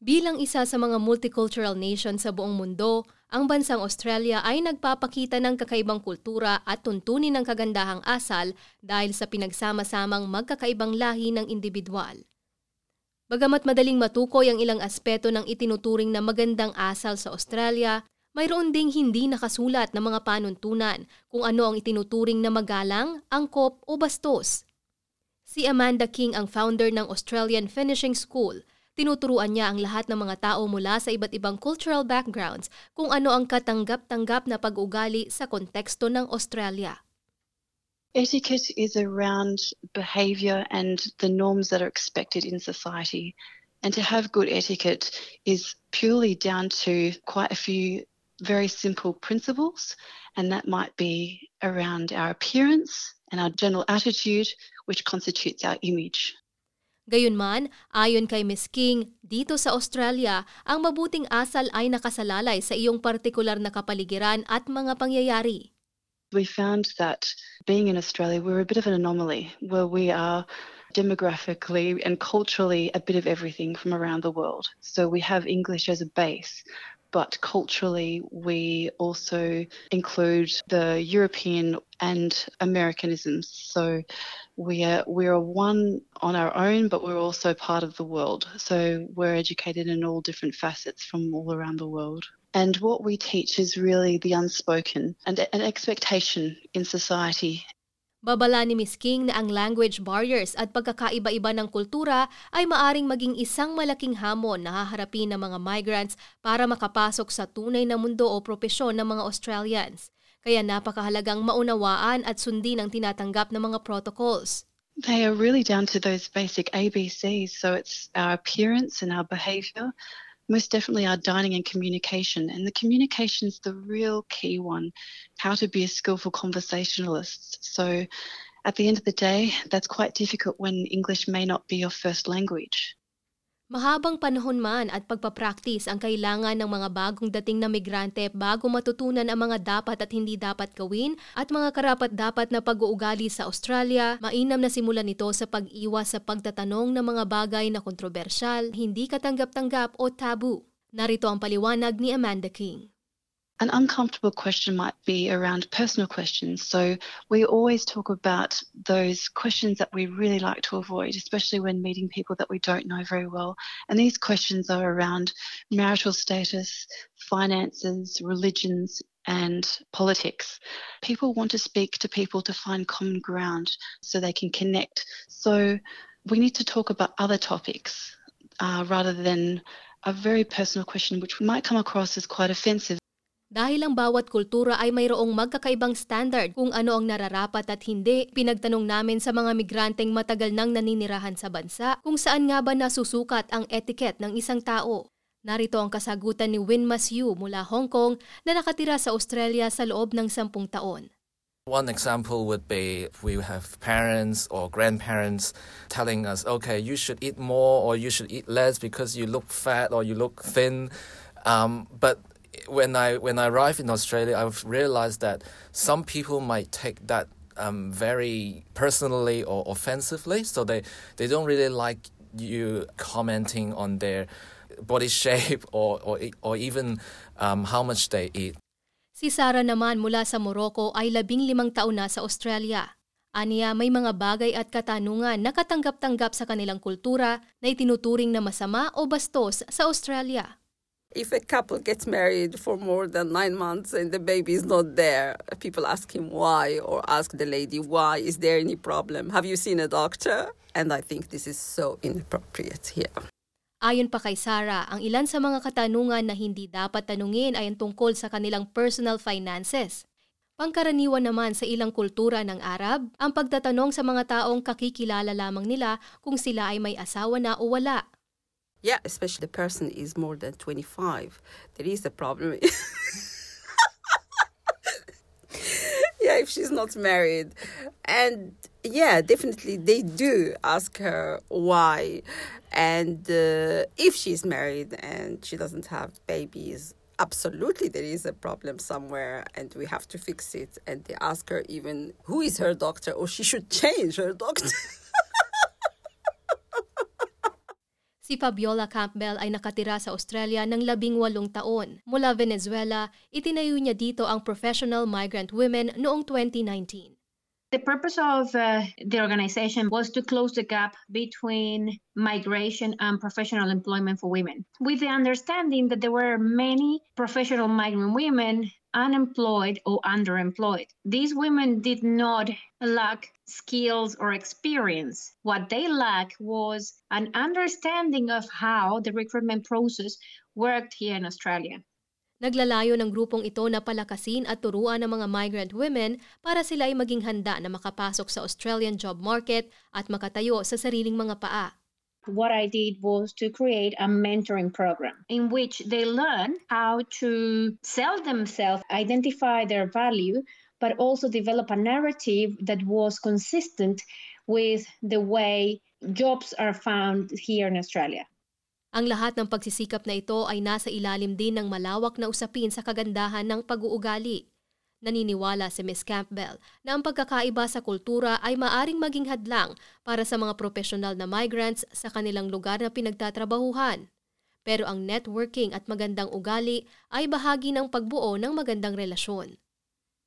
Bilang isa sa mga multicultural nation sa buong mundo, ang bansang Australia ay nagpapakita ng kakaibang kultura at tuntunin ng kagandahang asal dahil sa pinagsama-samang magkakaibang lahi ng individual. Bagamat madaling matukoy ang ilang aspeto ng itinuturing na magandang asal sa Australia, mayroon ding hindi nakasulat na mga panuntunan kung ano ang itinuturing na magalang, angkop o bastos. Si Amanda King ang founder ng Australian Finishing School Tinuturuan niya ang lahat ng mga tao mula sa iba't ibang cultural backgrounds kung ano ang katanggap-tanggap na pag-ugali sa konteksto ng Australia. Etiquette is around behaviour and the norms that are expected in society. And to have good etiquette is purely down to quite a few very simple principles, and that might be around our appearance and our general attitude, which constitutes our image. Gayunman, ayon kay Ms. King, dito sa Australia, ang mabuting asal ay nakasalalay sa iyong partikular na kapaligiran at mga pangyayari. We found that being in Australia, we're a bit of an anomaly where we are demographically and culturally a bit of everything from around the world. So we have English as a base, but culturally we also include the European and Americanisms. So we are we are one on our own, but we're also part of the world. So we're educated in all different facets from all around the world. And what we teach is really the unspoken and an expectation in society Babala ni Ms. King na ang language barriers at pagkakaiba-iba ng kultura ay maaring maging isang malaking hamon na haharapin ng mga migrants para makapasok sa tunay na mundo o propesyon ng mga Australians. Kaya napakahalagang maunawaan at sundin ang tinatanggap ng mga protocols. They are really down to those basic ABCs. So it's our appearance and our behaviour, most definitely our dining and communication. And the communication is the real key one how to be a skillful conversationalist. So at the end of the day, that's quite difficult when English may not be your first language. Mahabang panahon man at pagpapractice ang kailangan ng mga bagong dating na migrante bago matutunan ang mga dapat at hindi dapat gawin at mga karapat-dapat na pag-uugali sa Australia, mainam na simulan nito sa pag-iwas sa pagtatanong ng mga bagay na kontrobersyal, hindi katanggap-tanggap o tabu. Narito ang paliwanag ni Amanda King. An uncomfortable question might be around personal questions. So we always talk about those questions that we really like to avoid, especially when meeting people that we don't know very well. And these questions are around marital status, finances, religions, and politics. People want to speak to people to find common ground so they can connect. So we need to talk about other topics uh, rather than a very personal question, which might come across as quite offensive. Dahil ang bawat kultura ay mayroong magkakaibang standard kung ano ang nararapat at hindi, pinagtanong namin sa mga migranteng matagal nang naninirahan sa bansa kung saan nga ba nasusukat ang etiquette ng isang tao. Narito ang kasagutan ni Win Mas Yu mula Hong Kong na nakatira sa Australia sa loob ng sampung taon. One example would be if we have parents or grandparents telling us, okay, you should eat more or you should eat less because you look fat or you look thin. Um, but when I when I arrived in Australia, I've realized that some people might take that um, very personally or offensively, so they they don't really like you commenting on their body shape or or or even um, how much they eat. Si Sara naman mula sa Morocco ay labing limang taon na sa Australia. Aniya may mga bagay at katanungan na katanggap-tanggap sa kanilang kultura na itinuturing na masama o bastos sa Australia. If a couple gets married for more than nine months and the baby is not there, people ask him why or ask the lady why. Is there any problem? Have you seen a doctor? And I think this is so inappropriate here. Ayon pa kay Sarah, ang ilan sa mga katanungan na hindi dapat tanungin ay ang tungkol sa kanilang personal finances. Pangkaraniwan naman sa ilang kultura ng Arab, ang pagtatanong sa mga taong kakikilala lamang nila kung sila ay may asawa na o wala. Yeah, especially the person is more than 25. There is a problem. yeah, if she's not married. And yeah, definitely they do ask her why. And uh, if she's married and she doesn't have babies, absolutely there is a problem somewhere and we have to fix it. And they ask her even who is her doctor or she should change her doctor. Si Fabiola Campbell ay nakatira sa Australia ng labing walong taon. Mula Venezuela, itinayo niya dito ang Professional Migrant Women noong 2019. The purpose of uh, the organization was to close the gap between migration and professional employment for women, with the understanding that there were many professional migrant women unemployed or underemployed. These women did not lack skills or experience. What they lacked was an understanding of how the recruitment process worked here in Australia. Naglalayo ng grupong ito na palakasin at turuan ng mga migrant women para sila ay maging handa na makapasok sa Australian job market at makatayo sa sariling mga paa. What I did was to create a mentoring program in which they learn how to sell themselves, identify their value, but also develop a narrative that was consistent with the way jobs are found here in Australia. Ang lahat ng pagsisikap na ito ay nasa ilalim din ng malawak na usapin sa kagandahan ng pag-uugali. Naniniwala si Ms. Campbell na ang pagkakaiba sa kultura ay maaring maging hadlang para sa mga profesional na migrants sa kanilang lugar na pinagtatrabahuhan. Pero ang networking at magandang ugali ay bahagi ng pagbuo ng magandang relasyon.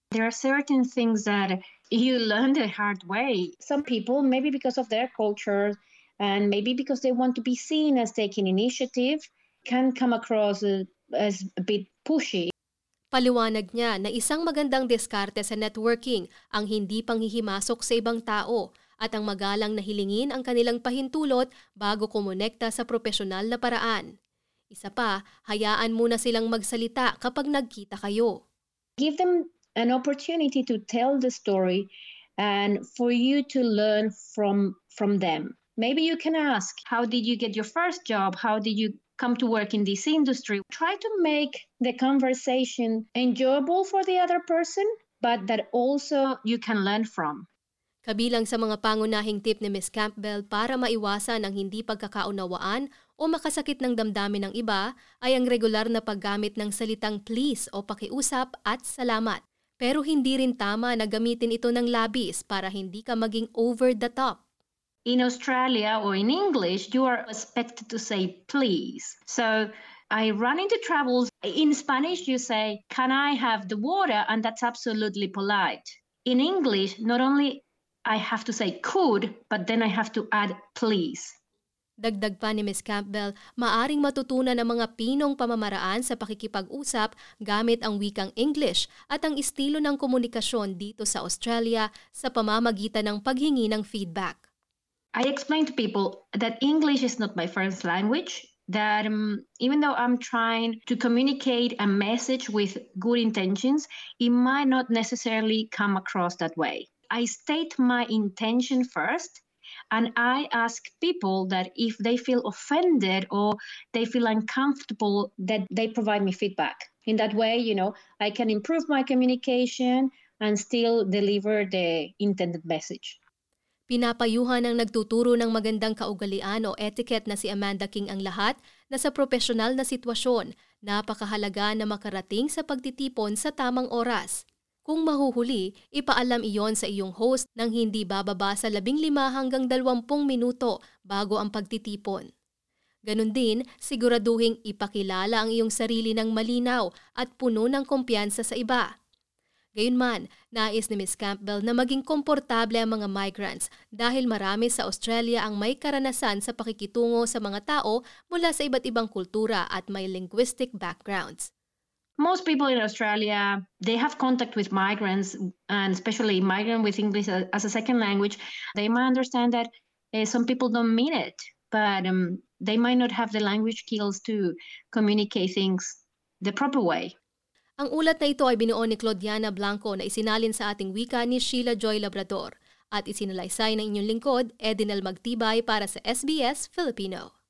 There are certain things that you learn the hard way. Some people, maybe because of their culture, and maybe because they want to be seen as taking initiative, can come across as a bit pushy. Paliwanag niya na isang magandang diskarte sa networking ang hindi panghihimasok sa ibang tao at ang magalang na hilingin ang kanilang pahintulot bago kumonekta sa profesional na paraan. Isa pa, hayaan muna silang magsalita kapag nagkita kayo. Give them an opportunity to tell the story and for you to learn from from them. Maybe you can ask, how did you get your first job? How did you come to work in this industry? Try to make the conversation enjoyable for the other person, but that also you can learn from. Kabilang sa mga pangunahing tip ni Ms. Campbell para maiwasan ang hindi pagkakaunawaan o makasakit ng damdamin ng iba ay ang regular na paggamit ng salitang please o pakiusap at salamat. Pero hindi rin tama na gamitin ito ng labis para hindi ka maging over the top. In Australia or in English, you are expected to say please. So I run into troubles. In Spanish, you say, Can I have the water? And that's absolutely polite. In English, not only I have to say could, but then I have to add please. Dagdag pa ni Ms. Campbell, maaring matutunan ang mga pinong pamamaraan sa pakikipag-usap gamit ang wikang English at ang estilo ng komunikasyon dito sa Australia sa pamamagitan ng paghingi ng feedback. I explain to people that English is not my first language, that um, even though I'm trying to communicate a message with good intentions, it might not necessarily come across that way. I state my intention first and I ask people that if they feel offended or they feel uncomfortable, that they provide me feedback. In that way, you know, I can improve my communication and still deliver the intended message. Pinapayuhan ng nagtuturo ng magandang kaugalian o etiquette na si Amanda King ang lahat na sa profesional na sitwasyon, napakahalaga na makarating sa pagtitipon sa tamang oras. Kung mahuhuli, ipaalam iyon sa iyong host nang hindi bababa sa 15 hanggang 20 minuto bago ang pagtitipon. Ganon din, siguraduhing ipakilala ang iyong sarili ng malinaw at puno ng kumpiyansa sa iba. Gayunman, nais ni Ms. Campbell na maging komportable ang mga migrants dahil marami sa Australia ang may karanasan sa pakikitungo sa mga tao mula sa iba't ibang kultura at may linguistic backgrounds. Most people in Australia, they have contact with migrants and especially migrant with English as a second language. They might understand that uh, some people don't mean it, but um, they might not have the language skills to communicate things the proper way. Ang ulat na ito ay binuo ni Claudiana Blanco na isinalin sa ating wika ni Sheila Joy Labrador at isinalaysay ng inyong lingkod, Edinel Magtibay para sa SBS Filipino.